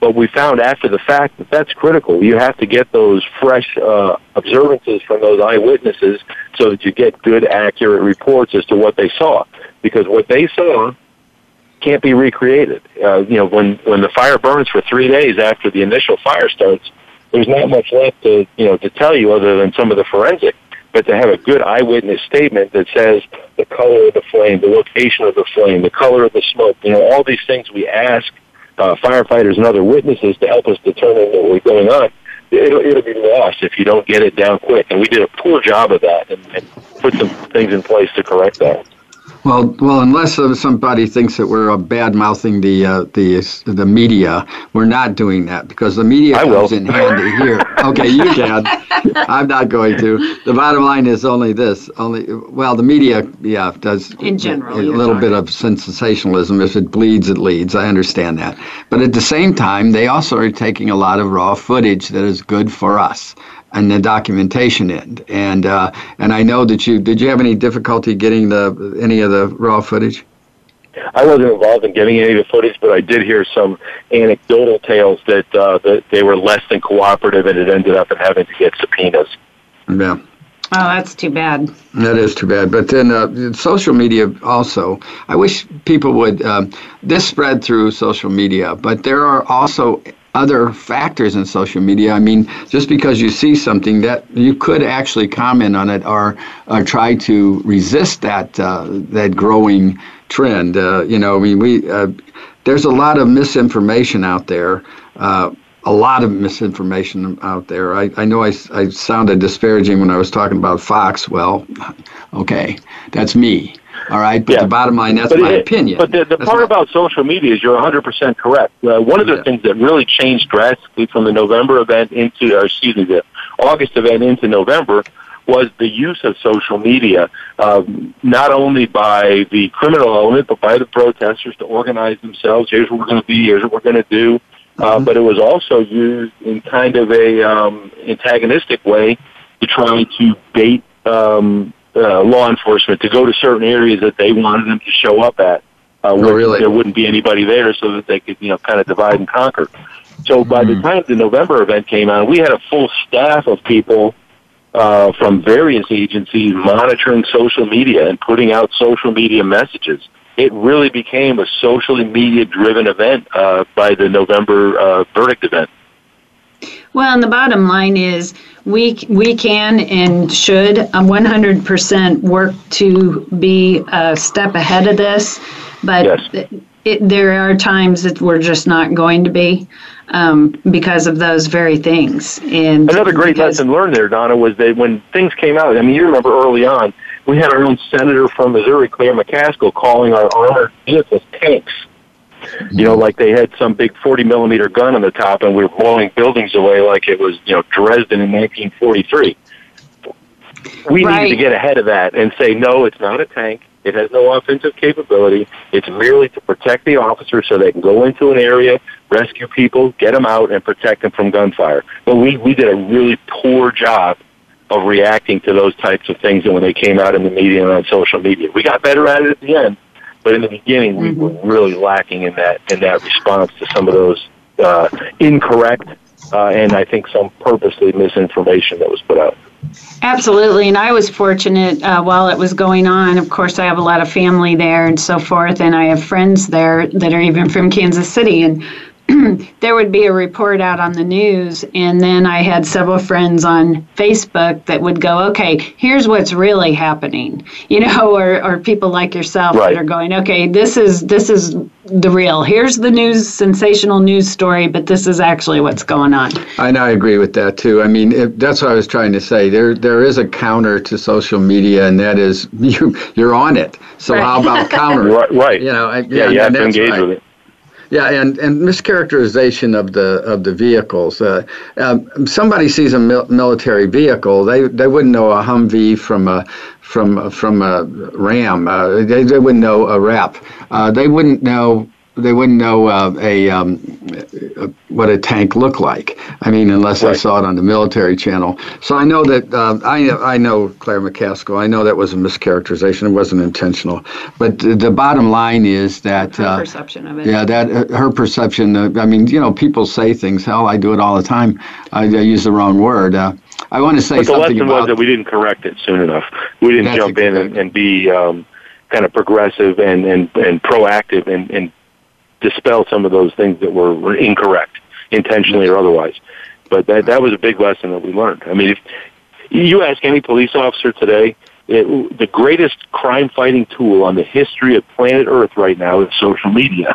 [SPEAKER 4] But we found after the fact that that's critical. You have to get those fresh uh, observances from those eyewitnesses so that you get good, accurate reports as to what they saw. Because what they saw can't be recreated. Uh, you know, when when the fire burns for three days after the initial fire starts, there's not much left to you know to tell you other than some of the forensic but to have a good eyewitness statement that says the color of the flame, the location of the flame, the color of the smoke, you know, all these things we ask uh, firefighters and other witnesses to help us determine what was going on, it'll, it'll be lost if you don't get it down quick. And we did a poor job of that and, and put some things in place to correct that.
[SPEAKER 2] Well, well, unless somebody thinks that we're bad mouthing the uh, the the media, we're not doing that because the media
[SPEAKER 4] I
[SPEAKER 2] comes will. in handy here. Okay, you can. I'm not going to. The bottom line is only this: only well, the media, yeah, does
[SPEAKER 3] in general
[SPEAKER 2] a, a little bit of sensationalism. If it bleeds, it leads. I understand that, but at the same time, they also are taking a lot of raw footage that is good for us and the documentation end. And uh, and I know that you did. You have any difficulty getting the any of the raw footage?
[SPEAKER 4] I wasn't involved in getting any of the footage, but I did hear some anecdotal tales that uh, that they were less than cooperative, and it ended up in having to get subpoenas.
[SPEAKER 2] Yeah.
[SPEAKER 3] Oh, that's too bad.
[SPEAKER 2] That is too bad. But then uh, social media also. I wish people would. Um, this spread through social media, but there are also other factors in social media. I mean, just because you see something that you could actually comment on it or, or try to resist that uh, that growing trend. Uh, you know, I mean, we uh, there's a lot of misinformation out there. Uh, a lot of misinformation out there. I, I know I, I sounded disparaging when I was talking about Fox. Well, okay, that's me. All right, but yeah. the bottom line, that's but my it, opinion.
[SPEAKER 4] But the, the part about social media is you're 100% correct. Uh, one of the yeah. things that really changed drastically from the November event into, or excuse me, the August event into November was the use of social media, um, not only by the criminal element, but by the protesters to organize themselves. Here's what we're going to be. Here's what we're going to do. Uh, mm-hmm. But it was also used in kind of a um, antagonistic way to try to bait um, uh, law enforcement to go to certain areas that they wanted them to show up at. Uh,
[SPEAKER 2] oh, really?
[SPEAKER 4] There wouldn't be anybody there, so that they could, you know, kind of divide and conquer. So by mm-hmm. the time the November event came on, we had a full staff of people uh, from various agencies monitoring social media and putting out social media messages. It really became a socially media driven event uh, by the November uh, verdict event.
[SPEAKER 3] Well, and the bottom line is we we can and should 100% uh, work to be a step ahead of this, but yes. it, there are times that we're just not going to be um, because of those very things. And
[SPEAKER 4] another great because, lesson learned there, Donna, was that when things came out. I mean, you remember early on, we had our own senator from Missouri, Claire McCaskill, calling our armored vehicles tanks. You know, like they had some big 40 millimeter gun on the top, and we were blowing buildings away like it was, you know, Dresden in 1943. We right. needed to get ahead of that and say, no, it's not a tank. It has no offensive capability. It's merely to protect the officers so they can go into an area, rescue people, get them out, and protect them from gunfire. But we, we did a really poor job of reacting to those types of things and when they came out in the media and on social media. We got better at it at the end, but in the beginning we mm-hmm. were really lacking in that in that response to some of those uh, incorrect uh, and I think some purposely misinformation that was put out.
[SPEAKER 3] Absolutely, and I was fortunate uh, while it was going on. Of course, I have a lot of family there and so forth, and I have friends there that are even from Kansas City, and there would be a report out on the news, and then I had several friends on Facebook that would go, "Okay, here's what's really happening," you know, or, or people like yourself right. that are going, "Okay, this is this is the real. Here's the news, sensational news story, but this is actually what's going on."
[SPEAKER 2] I know, I agree with that too. I mean, if, that's what I was trying to say. There there is a counter to social media, and that is you you're on it. So right. how about counter?
[SPEAKER 4] right, right.
[SPEAKER 2] You know, I,
[SPEAKER 4] yeah, yeah, you have to engage right. with it.
[SPEAKER 2] Yeah, and, and mischaracterization of the of the vehicles. Uh, um, somebody sees a mil- military vehicle, they they wouldn't know a Humvee from a from from a Ram. Uh, they they wouldn't know a Rap. Uh, they wouldn't know they wouldn't know uh, a um, what a tank looked like. I mean, unless right. I saw it on the military channel. So I know that uh, I I know Claire McCaskill. I know that was a mischaracterization. It wasn't intentional. But the, the bottom line is that
[SPEAKER 3] her uh, perception of it.
[SPEAKER 2] Yeah, that uh, her perception. I mean, you know, people say things. Hell, I do it all the time. I, I use the wrong word. Uh, I want to say
[SPEAKER 4] but
[SPEAKER 2] something
[SPEAKER 4] the lesson
[SPEAKER 2] about,
[SPEAKER 4] was that we didn't correct it soon enough. We didn't jump in and, and be um, kind of progressive and and, and proactive and, and dispel some of those things that were, were incorrect, intentionally or otherwise. But that that was a big lesson that we learned. I mean, if you ask any police officer today, it, the greatest crime fighting tool on the history of planet Earth right now is social media.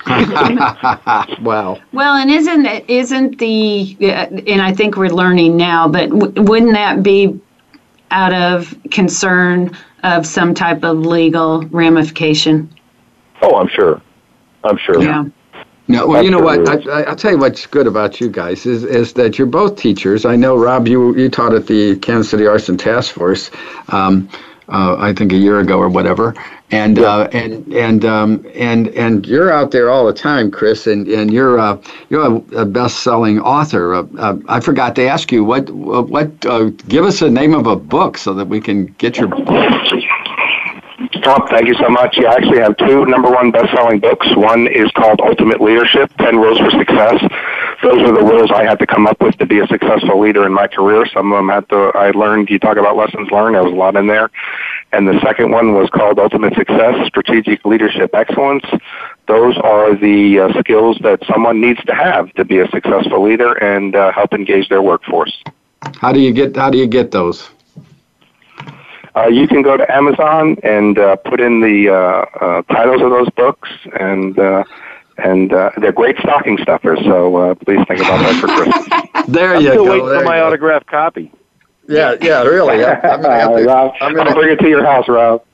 [SPEAKER 2] wow.
[SPEAKER 3] Well, and isn't isn't the uh, and I think we're learning now, but w- wouldn't that be out of concern of some type of legal ramification?
[SPEAKER 4] Oh, I'm sure. I'm sure.
[SPEAKER 3] Yeah.
[SPEAKER 2] No, well, you know what? I, will tell you what's good about you guys is is that you're both teachers. I know, Rob, you you taught at the Kansas City Arson Task Force, um, uh, I think a year ago or whatever, and yeah. uh, and and um, and and you're out there all the time, Chris, and and you're uh, you're a, a best-selling author. Uh, uh, I forgot to ask you what what uh, give us the name of a book so that we can get your book.
[SPEAKER 5] Tom, thank you so much. Yeah, I actually have two number one best-selling books. One is called Ultimate Leadership: Ten Rules for Success. Those are the rules I had to come up with to be a successful leader in my career. Some of them had to. I learned. You talk about lessons learned. There was a lot in there. And the second one was called Ultimate Success: Strategic Leadership Excellence. Those are the uh, skills that someone needs to have to be a successful leader and uh, help engage their workforce.
[SPEAKER 2] How do you get? How do you get those?
[SPEAKER 5] Uh, you can go to Amazon and uh, put in the uh, uh, titles of those books, and uh, and uh, they're great stocking stuffers. So uh, please think about that for Christmas.
[SPEAKER 2] there
[SPEAKER 4] I'm
[SPEAKER 2] you
[SPEAKER 4] still
[SPEAKER 2] go.
[SPEAKER 4] waiting
[SPEAKER 2] there
[SPEAKER 4] for my
[SPEAKER 2] go.
[SPEAKER 4] autographed copy.
[SPEAKER 2] Yeah, yeah, really. I'm gonna have to.
[SPEAKER 5] Rob,
[SPEAKER 2] I'm
[SPEAKER 5] I'll
[SPEAKER 2] gonna,
[SPEAKER 5] bring it to your house, Rob.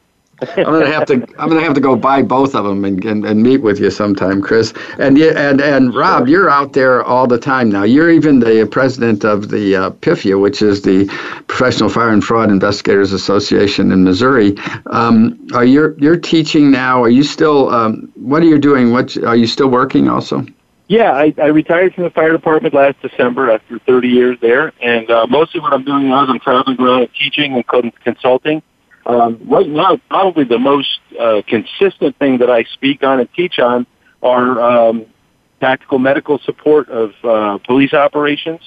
[SPEAKER 2] I'm gonna have to. I'm gonna have to go buy both of them and, and, and meet with you sometime, Chris. And you and and Rob, you're out there all the time now. You're even the president of the uh, PIFIA, which is the Professional Fire and Fraud Investigators Association in Missouri. Um, are you you're teaching now? Are you still? Um, what are you doing? What are you still working also?
[SPEAKER 4] Yeah, I, I retired from the fire department last December after 30 years there, and uh, mostly what I'm doing now is I'm traveling around teaching and consulting. Um, right now, probably the most uh, consistent thing that I speak on and teach on are um, tactical medical support of uh, police operations.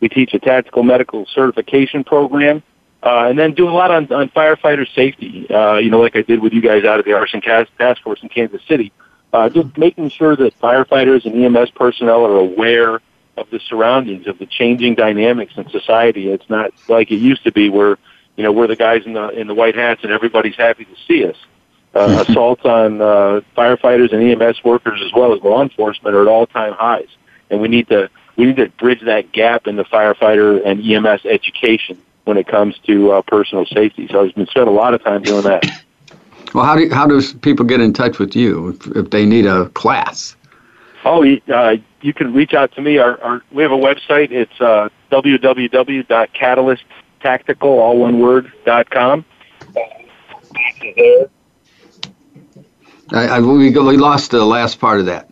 [SPEAKER 4] We teach a tactical medical certification program, uh, and then do a lot on, on firefighter safety. Uh, you know, like I did with you guys out of the Arson Task Force in Kansas City uh, just making sure that firefighters and EMS personnel are aware of the surroundings, of the changing dynamics in society. It's not like it used to be where, you know, we're the guys in the, in the white hats and everybody's happy to see us. Uh, assaults on uh, firefighters and EMS workers as well as law enforcement are at all-time highs. And we need to, we need to bridge that gap in the firefighter and EMS education when it comes to uh, personal safety. So I've been spent a lot of time doing that.
[SPEAKER 2] Well, how do how does people get in touch with you if, if they need a class?
[SPEAKER 4] Oh, you- uh, you can reach out to me. Our, our we have a website. It's uh, www.catalysttactical, all one word, dot com.
[SPEAKER 2] I, I we, we lost the last part of that.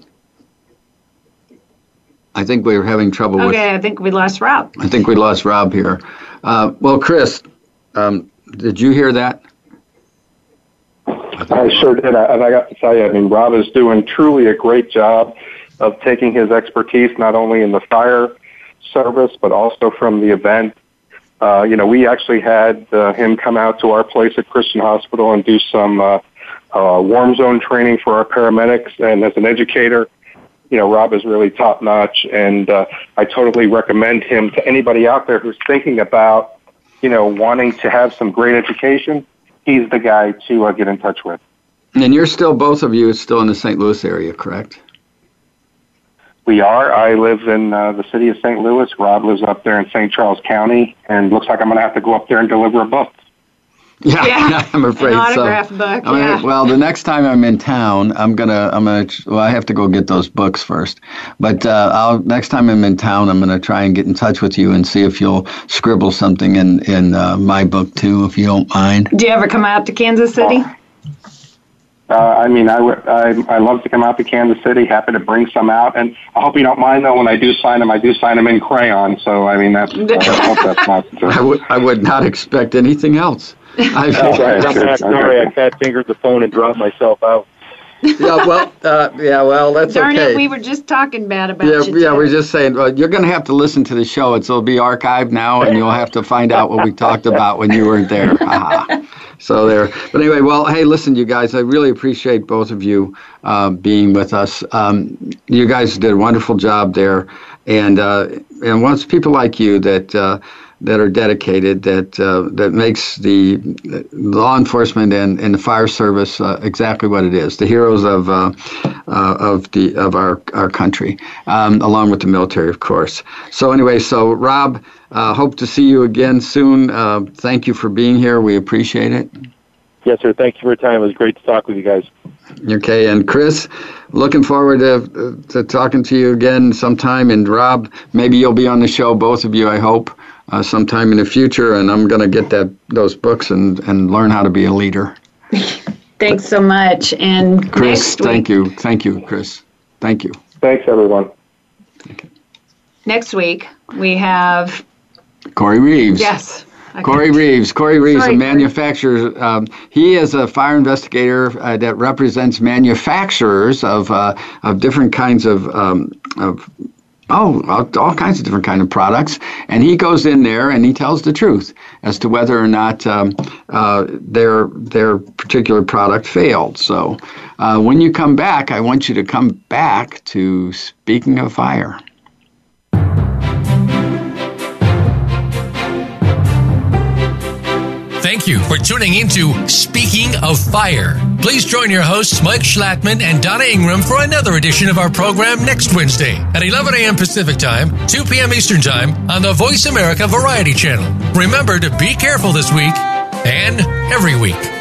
[SPEAKER 2] I think we were having trouble with.
[SPEAKER 3] Okay, I think we lost Rob.
[SPEAKER 2] I think we lost Rob here. Uh, well, Chris, um, did you hear that?
[SPEAKER 5] I sure did. I- And I got to tell you, I mean, Rob is doing truly a great job of taking his expertise not only in the fire service, but also from the event. Uh, you know, we actually had uh, him come out to our place at Christian Hospital and do some uh, uh, warm zone training for our paramedics. And as an educator, you know, Rob is really top notch, and uh, I totally recommend him to anybody out there who's thinking about, you know, wanting to have some great education. He's the guy to uh, get in touch with.
[SPEAKER 2] And you're still both of you still in the St. Louis area, correct?
[SPEAKER 5] We are. I live in uh, the city of St. Louis. Rob lives up there in St. Charles County, and looks like I'm going to have to go up there and deliver a book.
[SPEAKER 2] Yeah,
[SPEAKER 3] Yeah,
[SPEAKER 2] I'm afraid
[SPEAKER 3] An
[SPEAKER 2] so.
[SPEAKER 3] autograph book,
[SPEAKER 2] I mean,
[SPEAKER 3] yeah.
[SPEAKER 2] Well, the next time I'm in town, I'm gonna, I'm gonna, well, I have to go get those books first. But uh, I'll next time I'm in town, I'm gonna try and get in touch with you and see if you'll scribble something in in uh, my book too, if you don't mind.
[SPEAKER 3] Do you ever come out to Kansas City?
[SPEAKER 5] Uh, I mean, I, would- I I love to come out to Kansas City. Happy to bring some out, and I hope you don't mind though. When I do sign them, I do sign them in crayon. So I mean, that's I hope that's not.
[SPEAKER 2] I would, I would not expect anything else. I,
[SPEAKER 5] Okay.
[SPEAKER 4] I'm sorry, I fat fingered the phone and dropped myself out.
[SPEAKER 2] Yeah, well, uh, yeah, well, that's
[SPEAKER 3] Darn
[SPEAKER 2] okay.
[SPEAKER 3] it, we were just talking bad about
[SPEAKER 2] Yeah,
[SPEAKER 3] you.
[SPEAKER 2] yeah, we're just saying, well, you're going to have to listen to the show. It's, it'll be archived now, and you'll have to find out what we talked about when you weren't there. So there. But anyway, well, hey, listen, you guys, I really appreciate both of you uh, being with us. Um, you guys did a wonderful job there, and uh, and once people like you that. That are dedicated, that uh, that makes the law enforcement and, and the fire service uh, exactly what it is, the heroes of uh, uh, of the of our our country, um, along with the military, of course. So anyway, so Rob, uh, hope to see you again soon. Uh, thank you for being here. We appreciate it.
[SPEAKER 4] Yes, sir. Thank you for your time. It was great to talk with you guys.
[SPEAKER 2] Okay, and Chris, looking forward to, to talking to you again sometime. And Rob, maybe you'll be on the show, both of you. I hope uh, sometime in the future. And I'm going to get that those books and and learn how to be a leader.
[SPEAKER 3] Thanks so much. And
[SPEAKER 2] Chris,
[SPEAKER 3] next week,
[SPEAKER 2] thank you, thank you, Chris, thank you.
[SPEAKER 5] Thanks, everyone.
[SPEAKER 3] next week we have
[SPEAKER 2] Corey Reeves.
[SPEAKER 3] yes. Okay.
[SPEAKER 2] Corey Reeves. Corey Reeves,
[SPEAKER 3] Sorry,
[SPEAKER 2] a manufacturer. Um, he is a fire investigator uh, that represents manufacturers of uh, of different kinds of um, of oh all, kinds of different kind of products, and he goes in there and he tells the truth as to whether or not um, uh, their their particular product failed. So uh, when you come back, I want you to come back to speaking of fire.
[SPEAKER 1] Thank you for tuning into Speaking of Fire. Please join your hosts, Mike Schlattman and Donna Ingram, for another edition of our program next Wednesday at 11 a.m. Pacific Time, 2 p.m. Eastern Time on the Voice America Variety Channel. Remember to be careful this week and every week.